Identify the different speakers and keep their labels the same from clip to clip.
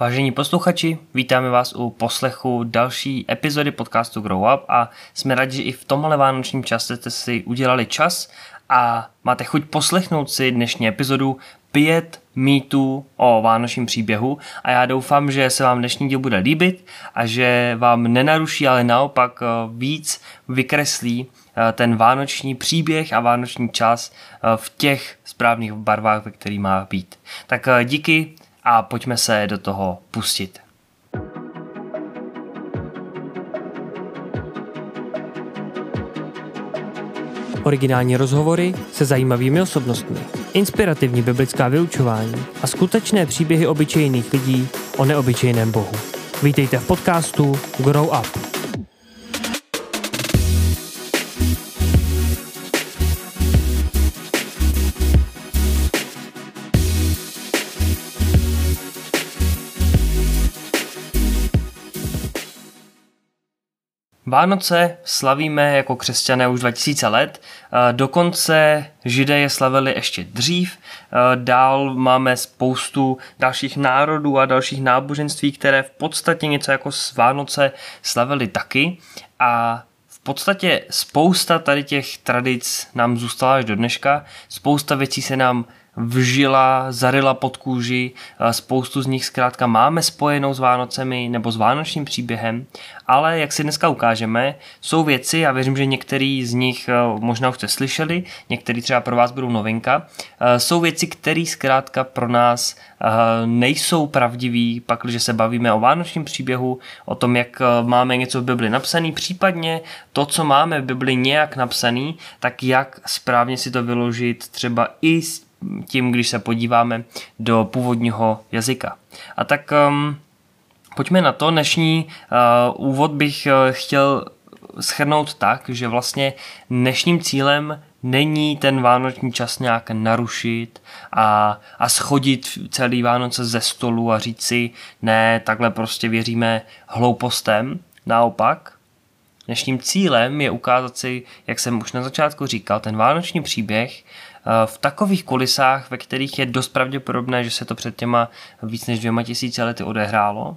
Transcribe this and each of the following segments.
Speaker 1: Vážení posluchači, vítáme vás u poslechu další epizody podcastu Grow Up a jsme rádi, že i v tomhle vánočním čase jste si udělali čas a máte chuť poslechnout si dnešní epizodu pět mýtů o vánočním příběhu a já doufám, že se vám dnešní díl bude líbit a že vám nenaruší, ale naopak eh, víc vykreslí eh, ten vánoční příběh a vánoční čas eh, v těch správných barvách, ve kterých má být. Tak díky a pojďme se do toho pustit. Originální rozhovory se zajímavými osobnostmi, inspirativní biblická vyučování a skutečné příběhy obyčejných lidí o neobyčejném Bohu. Vítejte v podcastu Grow Up. Vánoce slavíme jako křesťané už 2000 let, eh, dokonce židé je slavili ještě dřív, eh, dál máme spoustu dalších národů a dalších náboženství, které v podstatě něco jako s Vánoce slavili taky. A v podstatě spousta tady těch tradic nám zůstala až do dneška, spousta věcí se nám vžila, zarila pod kůži, spoustu z nich zkrátka máme spojenou s Vánocemi nebo s vánočním příběhem, ale jak si dneska ukážeme, jsou věci, a věřím, že některý z nich eh, možná už jste slyšeli, některý třeba pro vás budou novinka, eh, jsou věci, které zkrátka pro nás eh, nejsou pravdivý, pak, když se bavíme o vánočním příběhu, o tom, jak máme něco v Bibli napsaný, případně to, co máme v Bibli nějak napsaný, tak jak správně si to vyložit třeba i s tím, když se podíváme do původního jazyka. A tak um, pojďme na to. Dnešní uh, úvod bych uh, chtěl schrnout tak, že vlastně dnešním cílem není ten vánoční čas nějak narušit a, a schodit celý Vánoce ze stolu a říct si, ne, takhle prostě věříme hloupostem. Naopak, dnešním cílem je ukázat si, jak jsem už na začátku říkal, ten vánoční příběh v takových kulisách, ve kterých je dost pravděpodobné, že se to před těma víc než dvěma tisíce lety odehrálo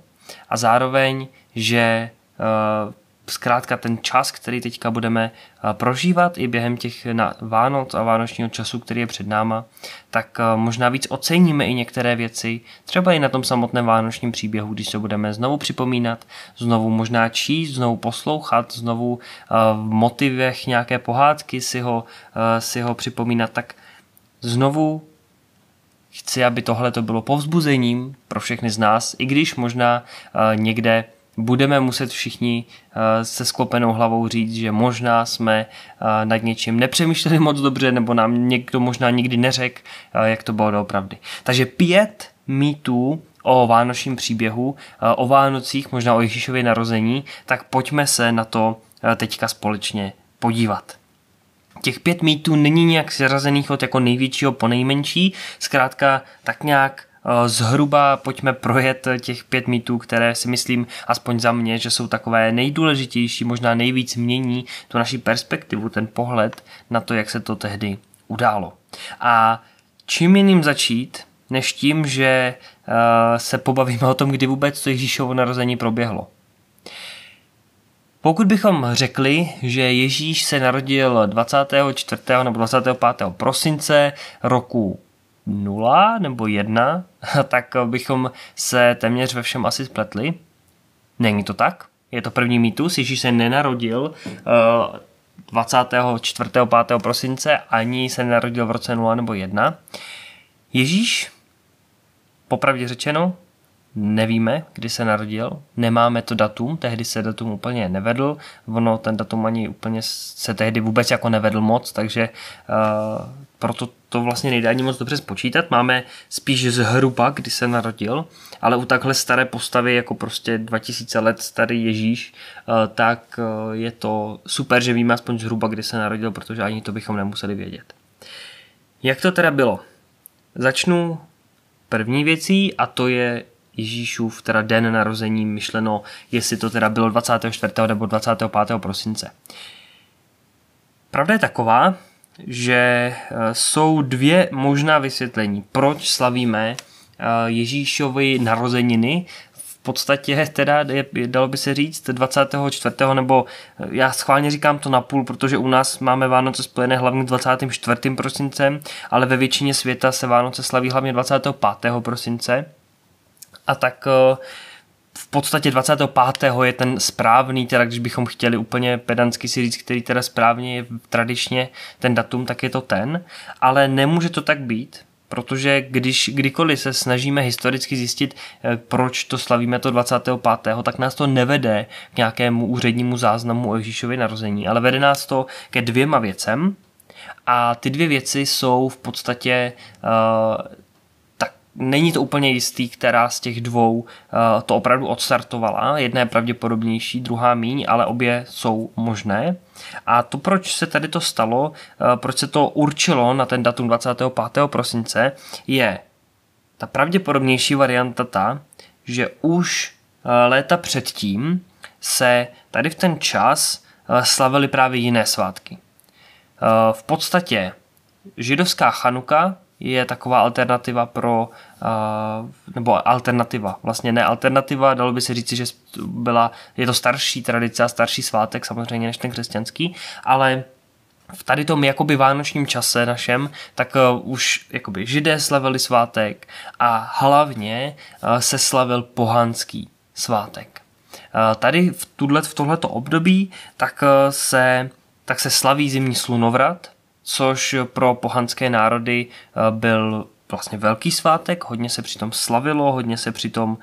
Speaker 1: a zároveň, že eh, zkrátka ten čas, který teďka budeme eh, prožívat i během těch Vánoc a vánočního času, který je před náma, tak možná víc oceníme i některé věci, třeba i na tom samotném vánočním příběhu, když se budeme znovu připomínat, znovu možná číst, znovu poslouchat, znovu v motivech nějaké pohádky si ho, si ho připomínat, tak Znovu chci, aby tohle to bylo povzbuzením pro všechny z nás, i když možná někde budeme muset všichni uh, se sklopenou hlavou říct, že možná jsme uh, nad něčím nepřemýšleli moc dobře, nebo nám někdo možná nikdy neřekl, uh, jak to bylo doopravdy. Takže pět mýtů o vánočním příběhu, o Vánocích, možná o Ježíšově narození, tak pojďme se na to teďka společně podívat. Těch pět mýtů není nějak seřazených od jako největšího po nejmenší, zkrátka tak nějak eh, zhruba pojďme projet těch pět mýtů, které si myslím, aspoň za mě, že jsou takové nejdůležitější, možná nejvíc mění tu naši perspektivu, ten pohled na to, jak se to tehdy událo. A čím jiným začít, než tím, že uh, se pobavíme o tom, kdy vůbec to Ježíšovo narození proběhlo. Pokud bychom řekli, že Ježíš se narodil 24. nebo 25. prosince roku 0 nebo 1, tak bychom se téměř ve všem asi spletli. Není to tak? Je to první mýtus. Ježíš se nenarodil 24. Eh, 5. prosince, ani se nenarodil v roce 0 nebo 1. Ježíš, popravdě řečeno, Nevíme, kdy se narodil, nemáme to datum, tehdy se datum úplně nevedl, ono ten datum ani úplně se tehdy vůbec jako nevedl moc, takže uh, proto to vlastně nejde ani moc dobře spočítat. Máme spíš zhruba, kdy se narodil, ale u takhle staré postavy, jako prostě 2000 let starý Ježíš, uh, tak uh, je to super, že víme aspoň zhruba, kdy se narodil, protože ani to bychom nemuseli vědět. Jak to teda bylo? Začnu první věcí a to je Ježíšův teda den narození myšleno, jestli to teda bylo 24. nebo 25. prosince. Pravda je taková, že eh, jsou dvě možná vysvětlení, proč slavíme Ježíšovy narozeniny podstatě teda, je, dalo by se říct, 24. nebo já schválně říkám to na půl, protože u nás máme Vánoce spojené hlavně 24. prosincem, ale ve většině světa se Vánoce slaví hlavně 25. prosince. A tak eh, v podstatě 25. je ten správný, teda když bychom chtěli úplně pedantsky si říct, který teda správně je tradičně ten datum, tak je to ten, ale nemůže to tak být, protože když kdykoliv se snažíme historicky zjistit, eh, proč to slavíme to 25., tak nás to nevede k nějakému úřednímu záznamu o Ježíšově narození, ale vede nás to ke dvěma věcem a ty dvě věci jsou v podstatě uh, není to úplně jistý, která z těch dvou uh, to opravdu odstartovala. Jedna je pravděpodobnější, druhá míň, ale obě jsou možné. A to, proč se tady to stalo, uh, proč se to určilo na ten datum 25. prosince, je ta pravděpodobnější varianta ta, že už uh, léta předtím se tady v ten čas slavily právě jiné svátky. V podstatě židovská chanuka je taková alternativa pro, uh, nebo alternativa, vlastně ne alternativa, dalo by se říci, že byla, je to starší tradice a starší svátek samozřejmě než ten křesťanský, ale v tady tom jakoby vánočním čase našem, tak uh, už jakoby židé slavili svátek a hlavně uh, se slavil pohanský svátek. Tady v, tuhle, v tohleto období tak se, tak se slaví zimní slunovrat, což pro pohanské národy eh, byl vlastně velký svátek, hodně se přitom slavilo, hodně se přitom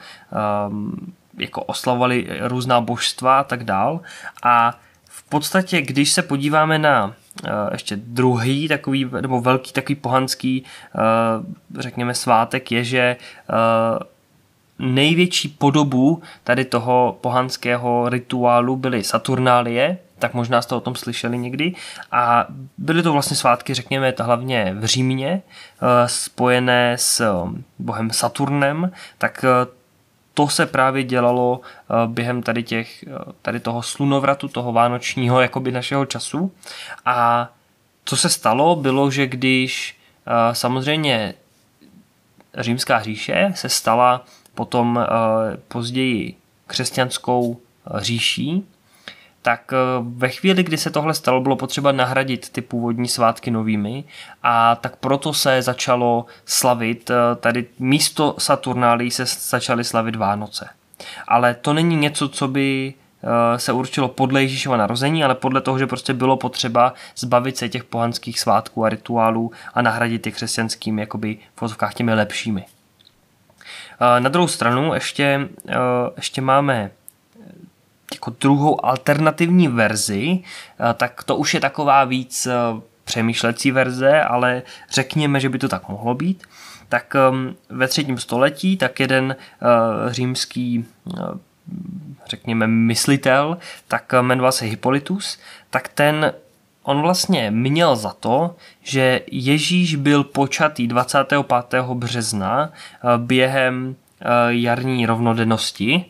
Speaker 1: um, jako oslavovali různá božstva a tak dál. A v podstatě, když se podíváme na uh, ještě druhý takový, nebo velký takový pohanský, uh, řekněme, svátek je, že uh, největší podobu tady toho pohanského rituálu byly Saturnálie, tak možná jste o tom slyšeli někdy. A byly to vlastně svátky, řekněme, hlavně v Římě, eh, spojené s eh, bohem Saturnem, tak eh, to se právě dělalo během tady, těch, tady toho slunovratu, toho vánočního jakoby našeho času. A co se stalo, bylo, že když samozřejmě římská říše se stala potom později křesťanskou říší, tak eh, ve chvíli, kdy se tohle stalo, bylo potřeba nahradit ty původní svátky novými a tak proto se začalo slavit, eh, tady místo Saturnálí se začaly slavit Vánoce. Ale to není něco, co by eh, se určilo podle Ježíšova narození, ale podle toho, že prostě bylo potřeba zbavit se těch pohanských svátků a rituálů a nahradit je křesťanskými jakoby v fotovkách těmi lepšími. Na druhou stranu ještě, ještě máme jako druhou alternativní verzi, eh, tak to už je taková víc eh, přemýšlecí verze, ale řekněme, že by to tak mohlo být. Tak ehm, ve třetím století tak jeden eh, římský řekněme myslitel, tak jmenoval se Hippolytus, tak ten on vlastně měl za to, že Ježíš byl počatý 25. března během jarní rovnodennosti,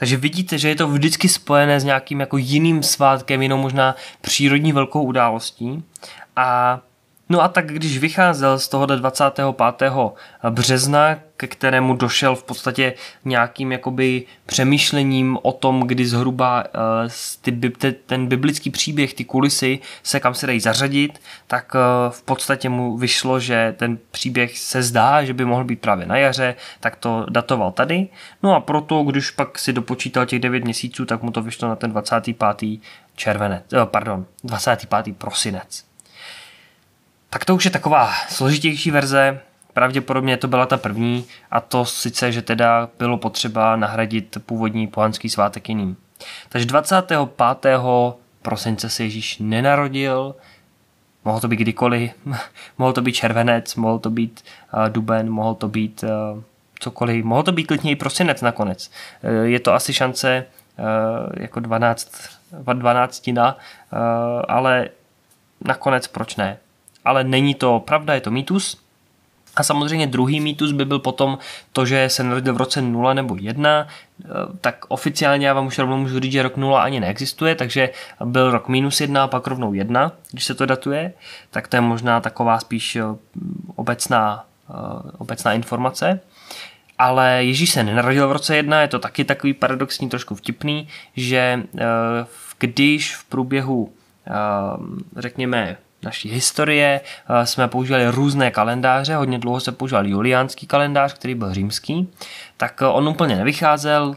Speaker 1: takže vidíte, že je to vždycky spojené s nějakým jako jiným svátkem, jinou možná přírodní velkou událostí. A No a tak když vycházel z toho 25. března, ke kterému došel v podstatě nějakým jakoby přemýšlením o tom, kdy zhruba uh, ty, ten biblický příběh, ty kulisy se kam se dají zařadit, tak uh, v podstatě mu vyšlo, že ten příběh se zdá, že by mohl být právě na jaře, tak to datoval tady. No a proto, když pak si dopočítal těch 9 měsíců, tak mu to vyšlo na ten 25. červenec, uh, pardon, 25. prosinec. Tak to už je taková složitější verze, pravděpodobně to byla ta první a to sice, že teda bylo potřeba nahradit původní pohanský svátek jiným. Takže 25. prosince se Ježíš nenarodil, mohl to být kdykoliv, mohl to být červenec, mohl to být uh, duben, mohl to být uh, cokoliv, mohl to být klidně i prosinec nakonec. Uh, je to asi šance uh, jako 12, 12 uh, ale nakonec proč ne? ale není to pravda, je to mýtus. A samozřejmě druhý mýtus by byl potom to, že se narodil v roce 0 nebo 1, eh, tak oficiálně já vám už rovnou můžu říct, že rok 0 ani neexistuje, takže byl rok minus 1 a pak rovnou 1, když se to datuje, tak to je možná taková spíš eh, obecná, eh, obecná informace. ale Ježíš se nenarodil v roce 1, je to taky takový paradoxní, trošku vtipný, že když v průběhu, řekněme, naší historie. Jsme používali různé kalendáře, hodně dlouho se používal juliánský kalendář, který byl římský, tak on úplně nevycházel,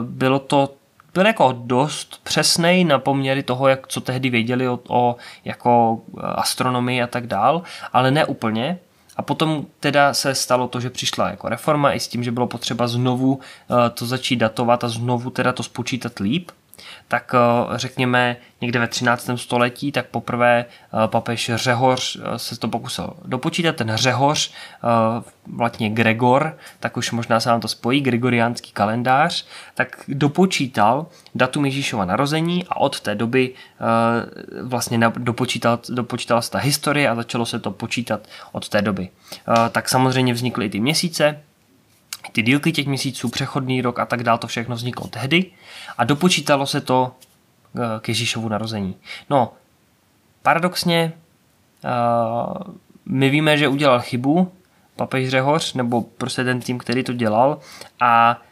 Speaker 1: bylo to byl jako dost přesný na poměry toho, jak, co tehdy věděli o, o jako astronomii a tak dál, ale ne úplně. A potom teda se stalo to, že přišla jako reforma i s tím, že bylo potřeba znovu to začít datovat a znovu teda to spočítat líp tak eh, řekněme někde ve 13. století, tak poprvé eh, papež Řehoř eh, se to pokusil dopočítat. Ten Řehoř, vlastně Gregor, tak už možná se nám to spojí, gregoriánský kalendář, tak dopočítal datum Ježíšova narození a od té doby vlastně dopočítal, dopočítala se ta historie a začalo se to počítat od té doby. Tak samozřejmě vznikly i ty měsíce, ty dílky těch měsíců, přechodný rok a tak dále, to všechno vzniklo tehdy a dopočítalo se to eh, k Ježíšovu narození. No, paradoxně, eh, my víme, že udělal chybu, papež Řehoř, nebo prostě ten tým, který to dělal a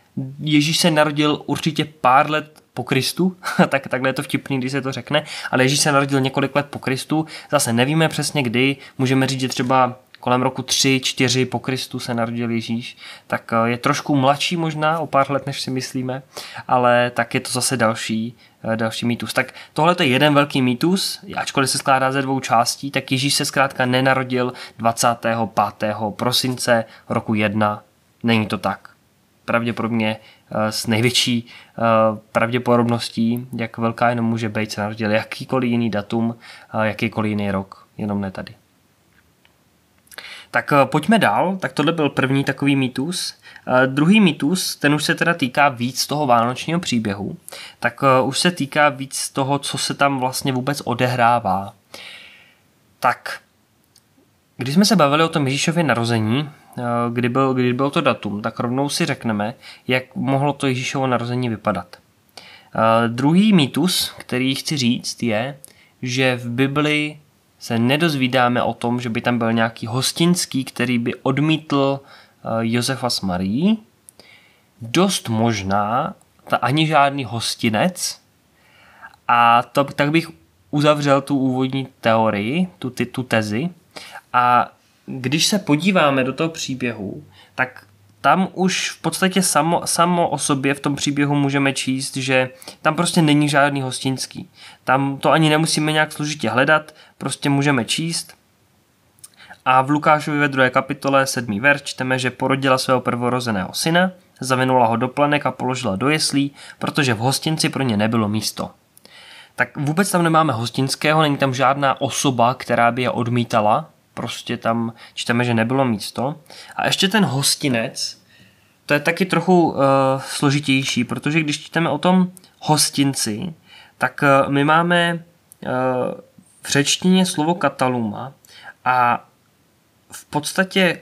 Speaker 1: Ježíš se narodil určitě pár let po Kristu, tak takhle je to vtipný, když se to řekne, ale Ježíš se narodil několik let po Kristu, zase nevíme přesně kdy, můžeme říct, že třeba kolem roku 3-4 po Kristu se narodil Ježíš, tak eh, je trošku mladší možná o pár let, než si myslíme, ale tak je to zase další, eh, další mýtus. Tak tohle je jeden velký mýtus, ačkoliv se skládá ze dvou částí, tak Ježíš se zkrátka nenarodil 25. prosince roku 1. Není to tak. Pravděpodobně eh, s největší pravděpodobností, jak velká jenom může být, se narodil jakýkoliv jiný datum, jakýkoliv jiný rok, jenom ne tady. Tak eh, pojďme dál, tak tohle byl první takový mýtus. Uh, druhý mýtus, ten už se teda týká víc toho vánočního příběhu, tak uh, už se týká víc toho, co se tam vlastně vůbec odehrává. Tak, když jsme se bavili o tom Ježíšově narození, kdy, byl, kdy bylo to datum, tak rovnou si řekneme, jak mohlo to Ježíšovo narození vypadat. Druhý mýtus, který chci říct, je, že v Bibli se nedozvídáme o tom, že by tam byl nějaký hostinský, který by odmítl eh, Josefa s Marií. Dost možná, ta ani žádný hostinec. A to, tak bych uzavřel tu úvodní teorii, tu, ty, tu tezi. A když se podíváme do toho příběhu, tak tam už v podstatě samo, samo o sobě v tom příběhu můžeme číst, že tam prostě není žádný hostinský. Tam to ani nemusíme nějak složitě hledat, prostě můžeme číst. A v Lukášovi ve druhé kapitole, sedmý verš, čteme, že porodila svého prvorozeného syna, zavinula ho do planek a položila do jeslí, protože v hostinci pro ně nebylo místo. Tak vůbec tam nemáme hostinského, není tam žádná osoba, která by je odmítala, prostě tam čteme, že nebylo místo. A ještě ten hostinec, to je taky trochu uh, složitější, protože když čteme o tom hostinci, tak uh, my máme uh, v řečtině slovo kataluma a v podstatě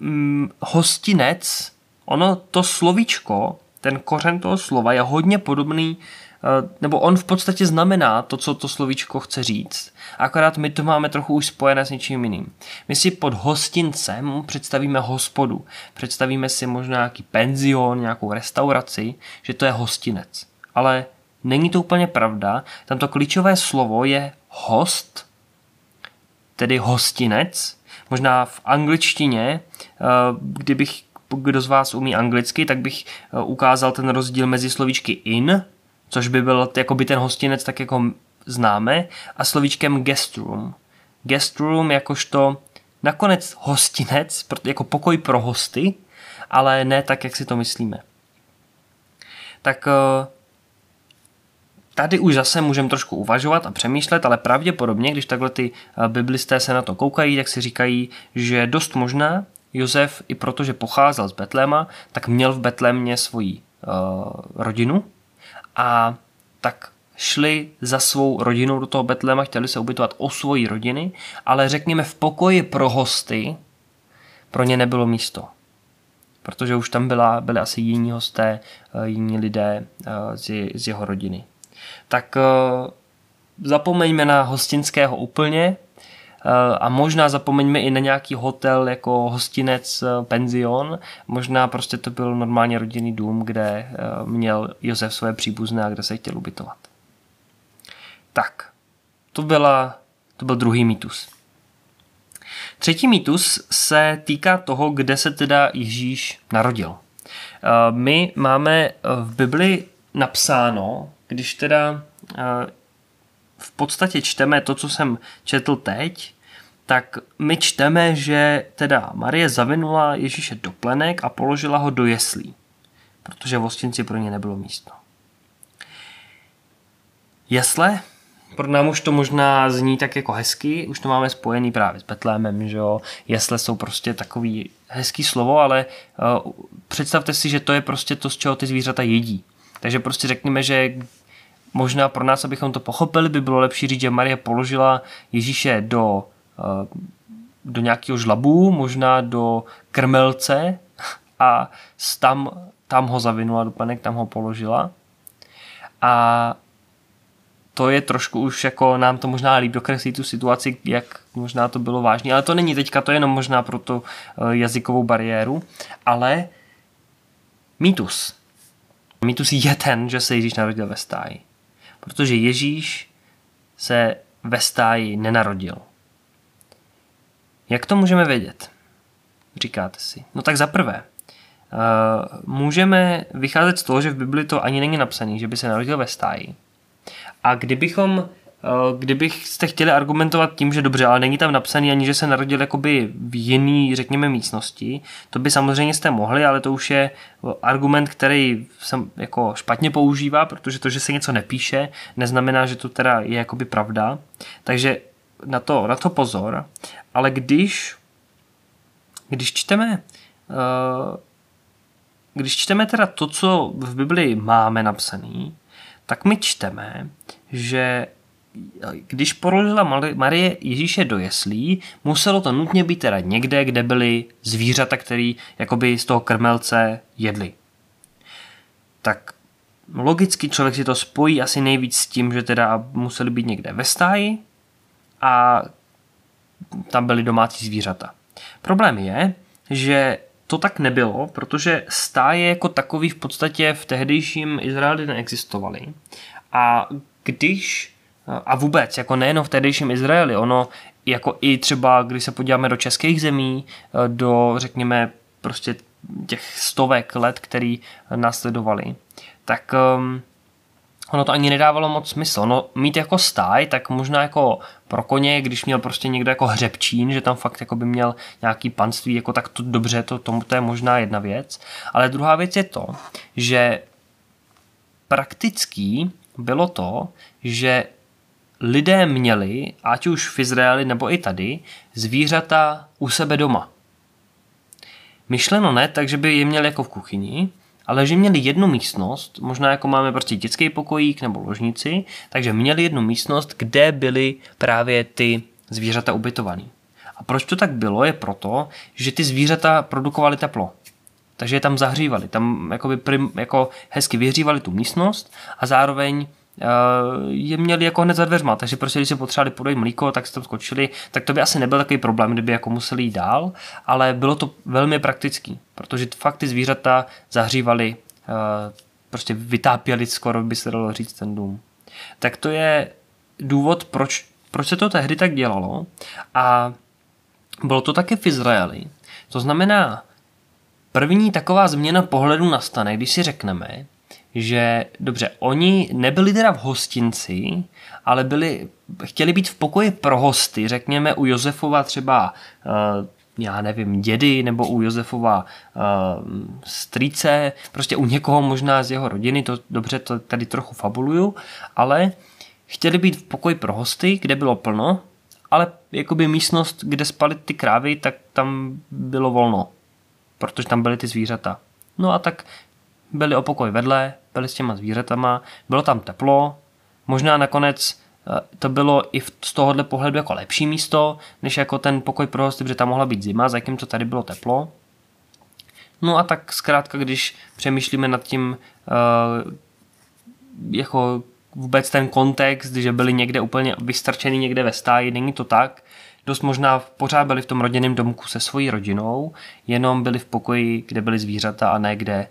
Speaker 1: um, hostinec, ono to slovíčko, ten kořen toho slova je hodně podobný Eh, nebo on v podstatě znamená to, co to slovíčko chce říct. Akorát my to máme trochu už spojené s něčím jiným. My si pod hostincem představíme hospodu. Představíme si možná nějaký penzion, nějakou restauraci, že to je hostinec. Ale není to úplně pravda. Tam to klíčové slovo je host, tedy hostinec. Možná v angličtině, eh, kdybych kdo z vás umí anglicky, tak bych eh, ukázal ten rozdíl mezi slovíčky in což by byl by ten hostinec tak jako známe, a slovíčkem guest room. Guest room jakožto nakonec hostinec, jako pokoj pro hosty, ale ne tak, jak si to myslíme. Tak eh, tady už zase můžeme trošku uvažovat a přemýšlet, ale pravděpodobně, když takhle ty eh, biblisté se na to koukají, tak si říkají, že dost možná Josef, i protože pocházel z Betléma, tak měl v Betlémě svoji uh, rodinu, a tak šli za svou rodinou do toho Betléma, chtěli se ubytovat o svoji rodiny, ale řekněme v pokoji pro hosty pro ně nebylo místo. Protože už tam byla, byly asi jiní hosté, eh, jiní lidé z, z jeho rodiny. Tak eh, zapomeňme na hostinského úplně a možná zapomeňme i na nějaký hotel jako hostinec, penzion, možná prostě to byl normálně rodinný dům, kde měl Josef své příbuzné a kde se chtěl ubytovat. Tak, to, byla, to byl druhý mýtus. Třetí mýtus se týká toho, kde se teda Ježíš narodil. My máme v Bibli napsáno, když teda v podstatě čteme to, co jsem četl teď, tak my čteme, že teda Marie zavinula Ježíše do plenek a položila ho do jeslí, protože v hostinci pro ně nebylo místo. Jesle, pro nám už to možná zní tak jako hezky, už to máme spojený právě s Betlémem, že jo, jesle jsou prostě takový hezký slovo, ale uh, představte si, že to je prostě to, z čeho ty zvířata jedí. Takže prostě řekněme, že možná pro nás, abychom to pochopili, by bylo lepší říct, že Marie položila Ježíše do, eh, do nějakého žlabu, možná do krmelce a tam, tam ho zavinula do panek, tam ho položila. A to je trošku už jako nám to možná líp dokreslí tu situaci, jak možná to bylo vážné, ale to není teďka, to je jenom možná pro tu eh, jazykovou bariéru, ale mýtus. Mýtus je ten, že se Ježíš narodil ve stáji. Protože Ježíš se ve stáji nenarodil. Jak to můžeme vědět? Říkáte si. No tak za prvé, uh, můžeme vycházet z toho, že v Bibli to ani není napsané, že by se narodil ve stáji. A kdybychom Eh, kdybyste chtěli argumentovat tím, že dobře, ale není tam napsaný ani, že se narodil jakoby v jiný, řekněme, místnosti, to by samozřejmě jste mohli, ale to už je argument, který se jako špatně používá, protože to, že se něco nepíše, neznamená, že to teda je jakoby pravda. Takže na to, na to pozor. Ale když, když čteme eh, když čteme teda to, co v Biblii máme napsaný, tak my čteme, že když položila Marie Ježíše do jeslí, muselo to nutně být teda někde, kde byly zvířata, které jakoby z toho krmelce jedli. Tak logicky člověk si to spojí asi nejvíc s tím, že teda museli být někde ve stáji a tam byly domácí zvířata. Problém je, že to tak nebylo, protože stáje jako takový v podstatě v tehdejším Izraeli neexistovaly. A když a vůbec, jako nejenom v tehdejším Izraeli, ono jako i třeba, když se podíváme do českých zemí, eh, do řekněme prostě těch stovek let, který následovali, tak um, ono to ani nedávalo moc smysl. No mít jako stáj, tak možná jako pro koně, když měl prostě někdo jako hřebčín, že tam fakt jako by měl nějaký panství, jako tak to dobře, to, tomu to je možná jedna věc. Ale druhá věc je to, že praktický bylo to, že lidé měli, ať už v Izraeli nebo i tady, zvířata u sebe doma. Myšleno ne tak, že by je měli jako v kuchyni, ale že měli jednu místnost, možná jako máme prostě dětský pokojík nebo ložnici, takže měli jednu místnost, kde byly právě ty zvířata ubytované. A proč to tak bylo, je proto, že ty zvířata produkovaly teplo. Takže je tam zahřívali, tam prim, jako hezky vyhřívali tu místnost a zároveň je měli jako hned za dveřma, takže prostě když si potřebovali podejít mlíko, tak se tam skočili, tak to by asi nebyl takový problém, kdyby jako museli jít dál, ale bylo to velmi praktický, protože fakt ty zvířata zahřívali, eh, prostě vytápěli skoro, by se dalo říct, ten dům. Tak to je důvod, proč, proč se to tehdy tak dělalo a bylo to také v Izraeli. To znamená, první taková změna pohledu nastane, když si řekneme, že dobře, oni nebyli teda v hostinci, ale byli, chtěli být v pokoji pro hosty, řekněme u Josefova třeba uh, já nevím, dědy nebo u Josefova uh, strýce, prostě u někoho možná z jeho rodiny, to dobře, to tady trochu fabuluju, ale chtěli být v pokoji pro hosty, kde bylo plno, ale jakoby místnost, kde spali ty krávy, tak tam bylo volno, protože tam byly ty zvířata. No a tak byli o pokoj vedle, byli s těma zvířatama, bylo tam teplo, možná nakonec eh, to bylo i z tohohle pohledu jako lepší místo, než jako ten pokoj pro hosty, protože tam mohla být zima, zatímco tady bylo teplo. No a tak zkrátka, když přemýšlíme nad tím, uh, jako vůbec ten kontext, že byli někde úplně vystrčený někde ve stáji, není to tak, dost možná pořád byli v tom rodinném domku se svojí rodinou, jenom byli v pokoji, kde byly zvířata a ne kde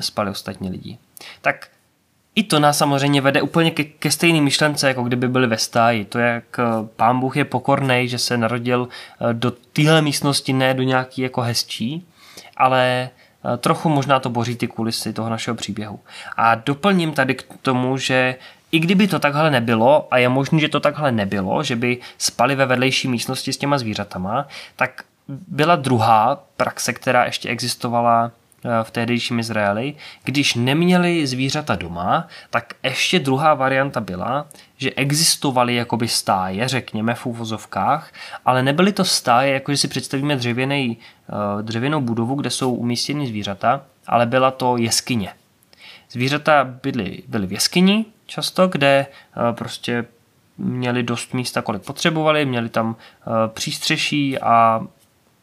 Speaker 1: spali ostatní lidi. Tak i to nás samozřejmě vede úplně ke, ke stejné myšlence, jako kdyby byli ve stáji. To, jak eh, pán Bůh je pokorný, že se narodil eh, do téhle místnosti, ne do nějaký jako hezčí, ale eh, trochu možná to boří ty kulisy toho našeho příběhu. A doplním tady k tomu, že i kdyby to takhle nebylo, a je možné, že to takhle nebylo, že by spali ve vedlejší místnosti s těma zvířatama, tak byla druhá praxe, která ještě existovala v tehdejším Izraeli, když neměli zvířata doma, tak ještě druhá varianta byla, že existovaly jakoby stáje, řekněme v úvozovkách, ale nebyly to stáje, jako že si představíme dřevěnej, eh, dřevěnou budovu, kde jsou umístěny zvířata, ale byla to jeskyně. Zvířata byly, byly v jeskyni často, kde eh, prostě měli dost místa, kolik potřebovali, měli tam eh, přístřeší a,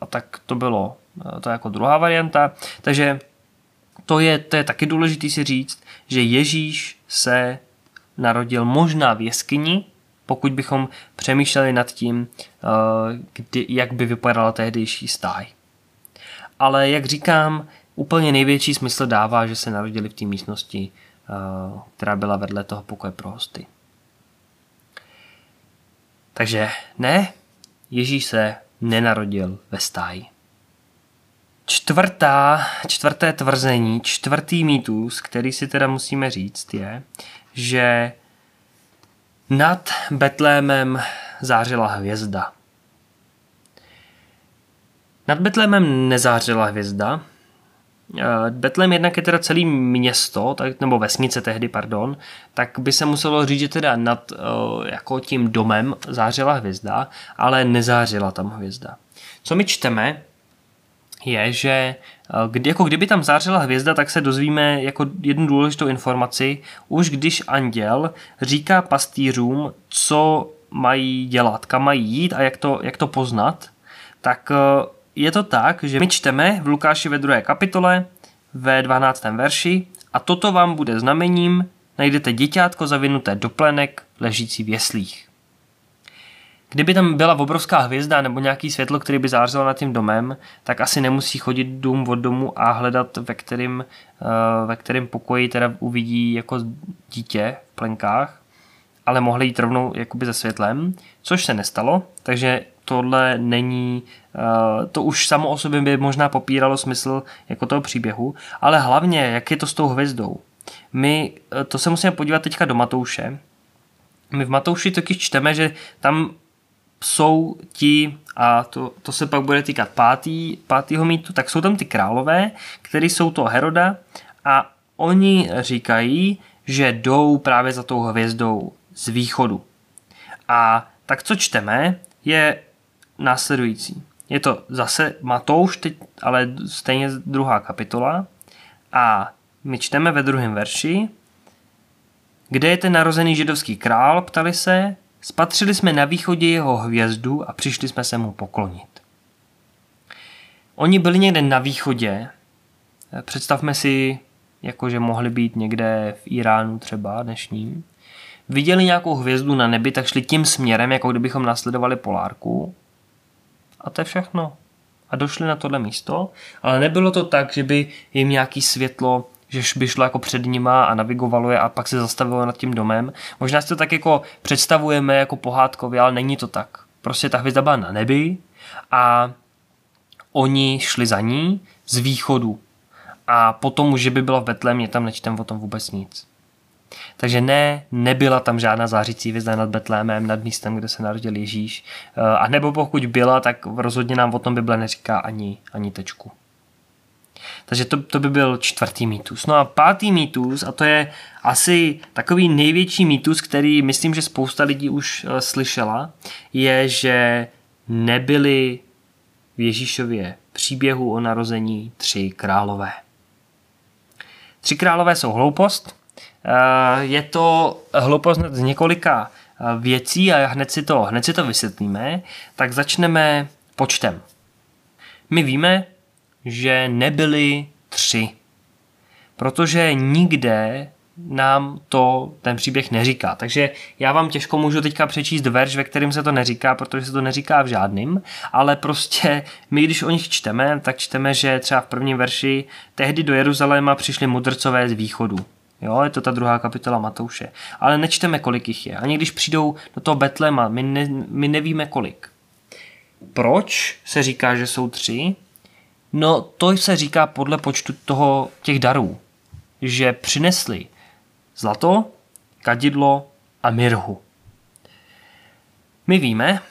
Speaker 1: a tak to bylo to je jako druhá varianta. Takže to je, to je taky důležité si říct, že Ježíš se narodil možná v jeskyni, pokud bychom přemýšleli nad tím, eh, kdy, jak by vypadala tehdejší stáj. Ale jak říkám, úplně největší smysl dává, že se narodili v té místnosti, eh, která byla vedle toho pokoje pro hosty. Takže ne, Ježíš se nenarodil ve stáji. Čtvrtá, čtvrté tvrzení, čtvrtý mýtus, který si teda musíme říct, je, že nad Betlémem zářila hvězda. Nad Betlémem nezářila hvězda. Eh, Betlém jednak je teda celý město, tak, nebo vesnice tehdy, pardon, tak by se muselo říct, že teda nad eh, jako tím domem zářila hvězda, ale nezářila tam hvězda. Co my čteme, je, že eh, kdy, jako kdyby tam zářila hvězda, tak se dozvíme jako jednu důležitou informaci, už když anděl říká pastýřům, co mají dělat, kam mají jít a jak to, jak to poznat, tak je to tak, že my čteme v Lukáši ve druhé kapitole ve 12. verši a toto vám bude znamením, najdete děťátko zavinuté do plenek ležící v jeslích. Kdyby tam byla obrovská hvězda nebo nějaký světlo, který by zářilo nad tím domem, tak asi nemusí chodit dům od domu a hledat, ve kterém, eh, ve kterém pokoji teda uvidí jako dítě v plenkách, ale mohli jít rovnou jakoby za světlem, což se nestalo, takže tohle není, to už samo o sobě by možná popíralo smysl jako toho příběhu, ale hlavně, jak je to s tou hvězdou. My, eh, to se musíme podívat teďka do Matouše, my v Matouši totiž čteme, že tam jsou ti, a to, to se pak bude týkat pátý, pátýho mýtu, tak jsou tam ty králové, kteří jsou to Heroda a oni říkají, že jdou právě za tou hvězdou z východu. A tak co čteme, je následující. Je to zase Matouš, teď, ale stejně druhá kapitola. A my čteme ve druhém verši, kde je ten narozený židovský král, ptali se, Spatřili jsme na východě jeho hvězdu a přišli jsme se mu poklonit. Oni byli někde na východě. Představme si, jakože mohli být někde v Iránu třeba dnešním. Viděli nějakou hvězdu na nebi, tak šli tím směrem, jako kdybychom nasledovali polárku. A to je všechno. A došli na tohle místo, ale nebylo to tak, že by jim nějaký světlo že by šlo jako před nima a navigovalo je a pak se zastavilo nad tím domem. Možná si to tak jako představujeme jako pohádkově, ale není to tak. Prostě ta hvězda byla na nebi a oni šli za ní z východu. A potom že by byla v Betlémě, tam nečtem o tom vůbec nic. Takže ne, nebyla tam žádná zářící hvězda nad Betlémem, nad místem, kde se narodil Ježíš. A nebo pokud byla, tak rozhodně nám o tom Bible neříká ani, ani tečku. Takže to, to by byl čtvrtý mýtus. No a pátý mýtus, a to je asi takový největší mýtus, který myslím, že spousta lidí už uh, slyšela, je, že nebyly v Ježíšově příběhu o narození tři králové. Tři králové jsou hloupost. Uh, je to hloupost z několika uh, věcí a hned si to, hned si to vysvětlíme. Tak začneme počtem. My víme, že nebyli tři. Protože nikde nám to ten příběh neříká. Takže já vám těžko můžu teďka přečíst verš, ve kterým se to neříká, protože se to neříká v žádným, ale prostě my, když o nich čteme, tak čteme, že třeba v prvním verši tehdy do Jeruzaléma přišli mudrcové z východu. Jo, je to ta druhá kapitola Matouše. Ale nečteme, kolik jich je. Ani když přijdou do toho Betlema, my, ne, my nevíme kolik. Proč se říká, že jsou tři? No, to se říká podle počtu toho, těch darů. Že přinesli zlato, kadidlo a mirhu. My víme,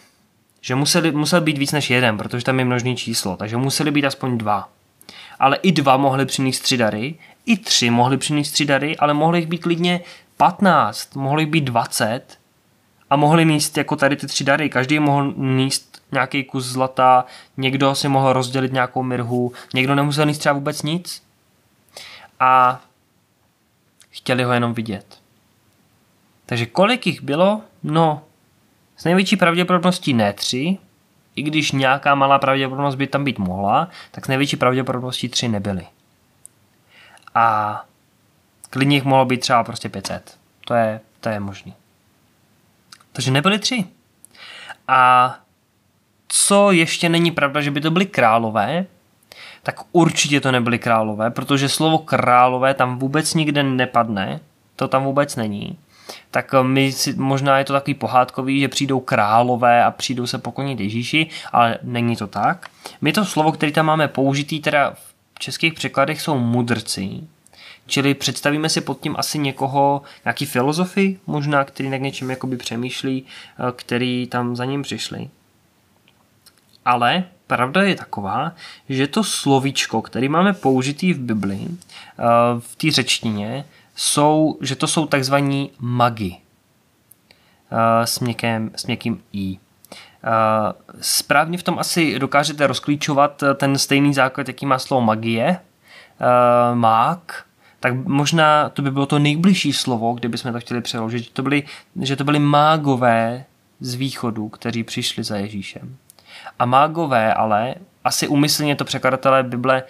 Speaker 1: že museli, musel být víc než jeden, protože tam je množný číslo, takže museli být aspoň dva. Ale i dva mohli přinést tři dary, i tři mohli přinést tři dary, ale mohli jich být klidně 15, mohli být 20 a mohli níst jako tady ty tři dary. Každý mohl níst nějaký kus zlata, někdo si mohl rozdělit nějakou mirhu, někdo nemusel níst třeba vůbec nic. A chtěli ho jenom vidět. Takže kolik jich bylo? No, s největší pravděpodobností ne tři, i když nějaká malá pravděpodobnost by tam být mohla, tak s největší pravděpodobností tři nebyly. A klidně jich mohlo být třeba prostě 500. To je, to je možný. Takže nebyly tři. A co ještě není pravda, že by to byly králové, tak určitě to nebyly králové, protože slovo králové tam vůbec nikde nepadne, to tam vůbec není. Tak my si, možná je to takový pohádkový, že přijdou králové a přijdou se poklonit Ježíši, ale není to tak. My to slovo, které tam máme použitý, teda v českých překladech jsou mudrci, Čili představíme si pod tím asi někoho, nějaký filozofy možná, který nad něčem jakoby přemýšlí, eh, který tam za ním přišli. Ale pravda je taková, že to slovíčko, který máme použitý v Bibli, eh, v té řečtině, jsou, že to jsou takzvaní magi eh, s, měkkým, s měkkým i. Správně v tom asi dokážete rozklíčovat ten stejný základ, jaký má slovo magie, mák, tak možná to by bylo to nejbližší slovo, kdybychom to chtěli přeložit, to byly, že to byly mágové z východu, kteří přišli za Ježíšem. A mágové ale, asi umyslně to překladatelé Bible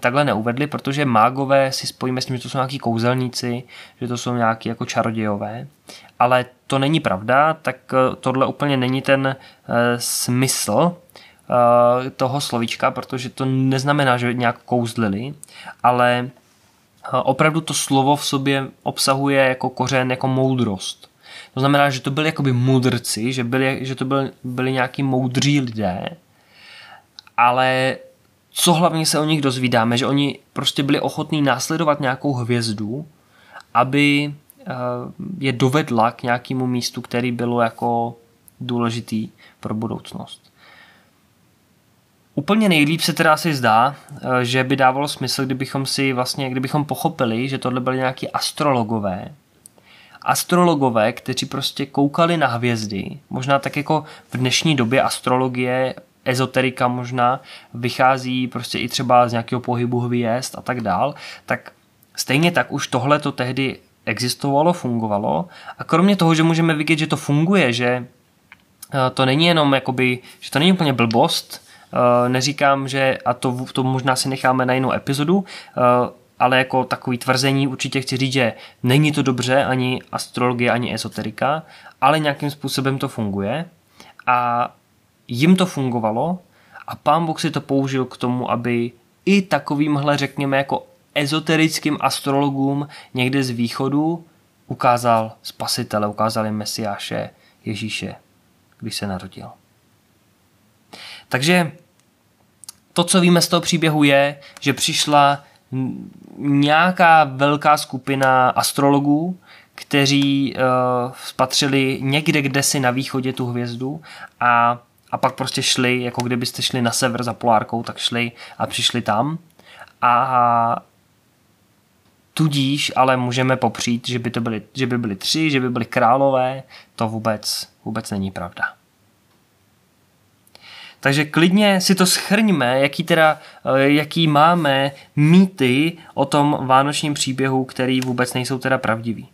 Speaker 1: takhle neuvedli, protože mágové si spojíme s tím, že to jsou nějaký kouzelníci, že to jsou nějaký jako čarodějové, ale to není pravda, tak eh, tohle úplně není ten uh, smysl uh, toho slovíčka, protože to neznamená, že nějak kouzlili, ale opravdu to slovo v sobě obsahuje jako kořen, jako moudrost. To znamená, že to byli jakoby mudrci, že, byli, že to byli, byli nějaký moudří lidé, ale co hlavně se o nich dozvídáme, že oni prostě byli ochotní následovat nějakou hvězdu, aby eh, je dovedla k nějakému místu, který bylo jako důležitý pro budoucnost. Úplně nejlíp se teda asi zdá, eh, že by dávalo smysl, kdybychom si vlastně, kdybychom pochopili, že tohle byly nějaký astrologové, astrologové, kteří prostě koukali na hvězdy, možná tak jako v dnešní době astrologie, ezoterika možná, vychází prostě i třeba z nějakého pohybu hvězd a tak dál, tak stejně tak už tohle to tehdy existovalo, fungovalo. A kromě toho, že můžeme vidět, že to funguje, že eh, to není jenom jakoby, že to není úplně blbost, Eh, neříkám, že, a to, to možná si necháme na jinou epizodu, eh, ale jako takový tvrzení určitě chci říct, že není to dobře ani astrologie, ani esoterika, ale nějakým způsobem to funguje. A jim to fungovalo a pán Bůh si to použil k tomu, aby i takovýmhle, řekněme, jako ezoterickým astrologům někde z východu ukázal spasitele, ukázal jim Mesiáše Ježíše, když se narodil. Takže to, co víme z toho příběhu, je, že přišla nějaká velká skupina astrologů, kteří uh, spatřili někde, kde si na východě tu hvězdu a, a pak prostě šli, jako kdybyste šli na sever za polárkou, tak šli a přišli tam. A tudíž ale můžeme popřít, že by, to byly, že by byly tři, že by byly králové, to vůbec, vůbec není pravda. Takže klidně si to schrňme, jaký, teda, eh, jaký máme mýty o tom vánočním příběhu, který vůbec nejsou teda pravdivý.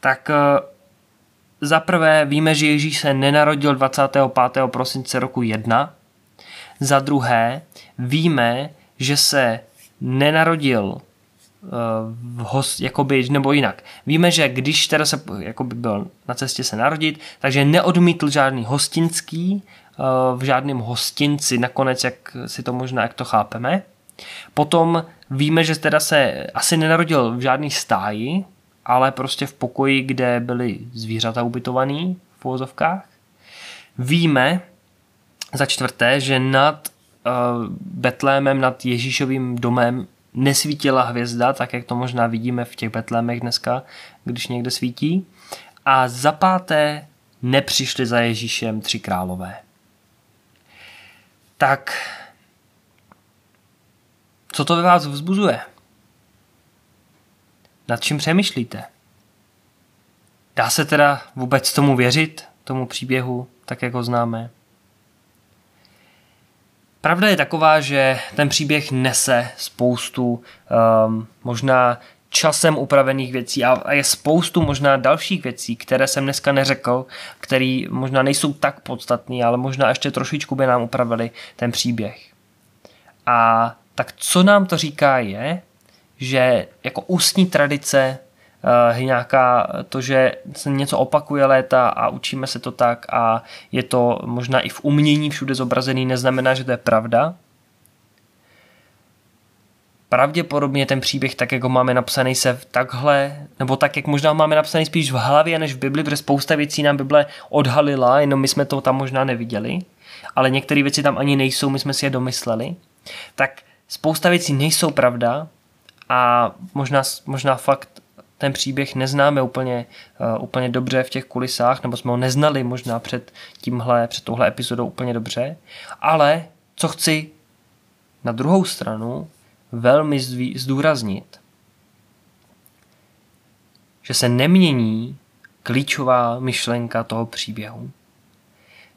Speaker 1: Tak eh, za prvé víme, že Ježíš se nenarodil 25. prosince roku 1. Za druhé víme, že se nenarodil v host, jakoby, nebo jinak. Víme, že když teda se jakoby byl na cestě se narodit, takže neodmítl žádný hostinský eh, v žádném hostinci, nakonec, jak si to možná, jak to chápeme. Potom víme, že teda se asi nenarodil v žádný stáji, ale prostě v pokoji, kde byly zvířata ubytovaný v uvozovkách. Víme za čtvrté, že nad uh, Betlémem, nad Ježíšovým domem nesvítila hvězda, tak jak to možná vidíme v těch Betlémech dneska, když někde svítí. A za páté nepřišli za Ježíšem tři králové. Tak co to ve vás vzbuzuje? Nad čím přemýšlíte? Dá se teda vůbec tomu věřit, tomu příběhu, tak jak ho známe? Pravda je taková, že ten příběh nese spoustu um, možná časem upravených věcí a je spoustu možná dalších věcí, které jsem dneska neřekl, které možná nejsou tak podstatné, ale možná ještě trošičku by nám upravili ten příběh. A tak co nám to říká je, že jako ústní tradice nějaká to, že se něco opakuje léta a učíme se to tak a je to možná i v umění všude zobrazený, neznamená, že to je pravda. Pravděpodobně ten příběh, tak jak ho máme napsaný, se takhle, nebo tak, jak možná máme napsaný spíš v hlavě než v Bibli, protože spousta věcí nám Bible odhalila, jenom my jsme to tam možná neviděli, ale některé věci tam ani nejsou, my jsme si je domysleli. Tak spousta věcí nejsou pravda a možná, možná fakt ten příběh neznáme úplně, uh, úplně dobře v těch kulisách, nebo jsme ho neznali možná před tímhle, před touhle epizodou úplně dobře, ale co chci na druhou stranu velmi zdůraznit, že se nemění klíčová myšlenka toho příběhu.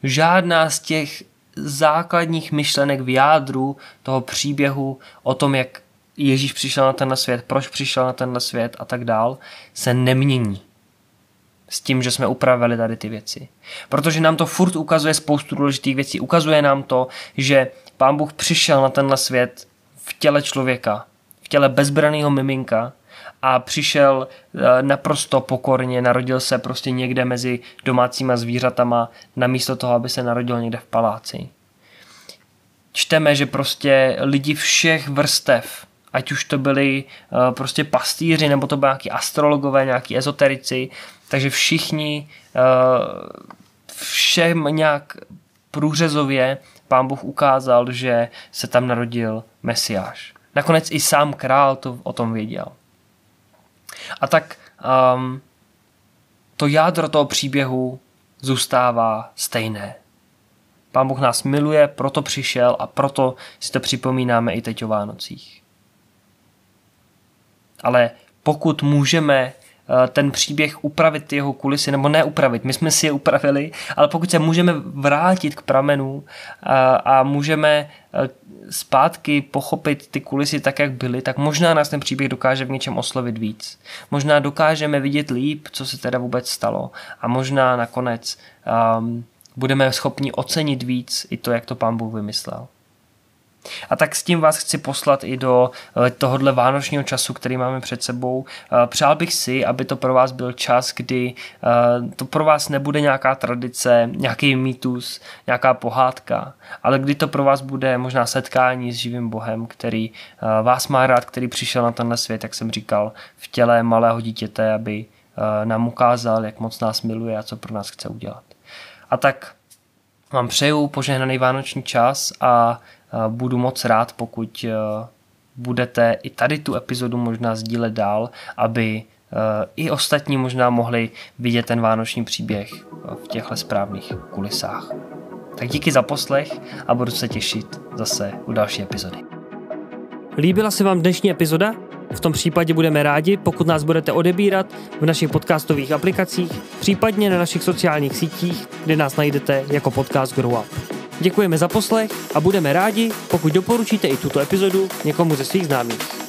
Speaker 1: Žádná z těch základních myšlenek v jádru toho příběhu o tom, jak Ježíš přišel na tenhle svět, proč přišel na tenhle svět a tak dál, se nemění s tím, že jsme upravili tady ty věci. Protože nám to furt ukazuje spoustu důležitých věcí. Ukazuje nám to, že Pán Bůh přišel na tenhle svět v těle člověka, v těle bezbraného miminka a přišel eh, naprosto pokorně, narodil se prostě někde mezi domácíma zvířatama, namísto toho, aby se narodil někde v paláci. Čteme, že prostě lidi všech vrstev ať už to byli uh, prostě pastýři, nebo to byli nějaký astrologové, nějaký ezoterici, takže všichni uh, všem nějak průřezově pán Bůh ukázal, že se tam narodil Mesiáš. Nakonec i sám král to o tom věděl. A tak um, to jádro toho příběhu zůstává stejné. Pán Bůh nás miluje, proto přišel a proto si to připomínáme i teď o Vánocích ale pokud můžeme eh, ten příběh upravit jeho kulisy, nebo neupravit, my jsme si je upravili, ale pokud se můžeme vrátit k pramenu a, a můžeme eh, zpátky pochopit ty kulisy tak, jak byly, tak možná nás ten příběh dokáže v něčem oslovit víc. Možná dokážeme vidět líp, co se teda vůbec stalo a možná nakonec um, budeme schopni ocenit víc i to, jak to pán Bůh vymyslel. A tak s tím vás chci poslat i do eh, tohohle vánočního času, který máme před sebou. Eh, přál bych si, aby to pro vás byl čas, kdy eh, to pro vás nebude nějaká tradice, nějaký mýtus, nějaká pohádka, ale kdy to pro vás bude možná setkání s živým Bohem, který vás má rád, který přišel na tenhle svět, jak jsem říkal, v těle malého dítěte, aby nám ukázal, jak moc nás miluje a co pro nás chce udělat. A tak vám přeju požehnaný vánoční čas a budu moc rád, pokud eh, budete i tady tu epizodu možná sdílet dál, aby eh, i ostatní možná mohli vidět ten vánoční příběh v těchto správných kulisách. Tak díky za poslech a budu se těšit zase u další epizody. Líbila se vám dnešní epizoda? V tom případě budeme rádi, pokud nás budete odebírat v našich podcastových aplikacích, případně na našich sociálních sítích, kde nás najdete jako podcast Grow Up. Děkujeme za poslech a budeme rádi, pokud doporučíte i tuto epizodu někomu ze svých známých.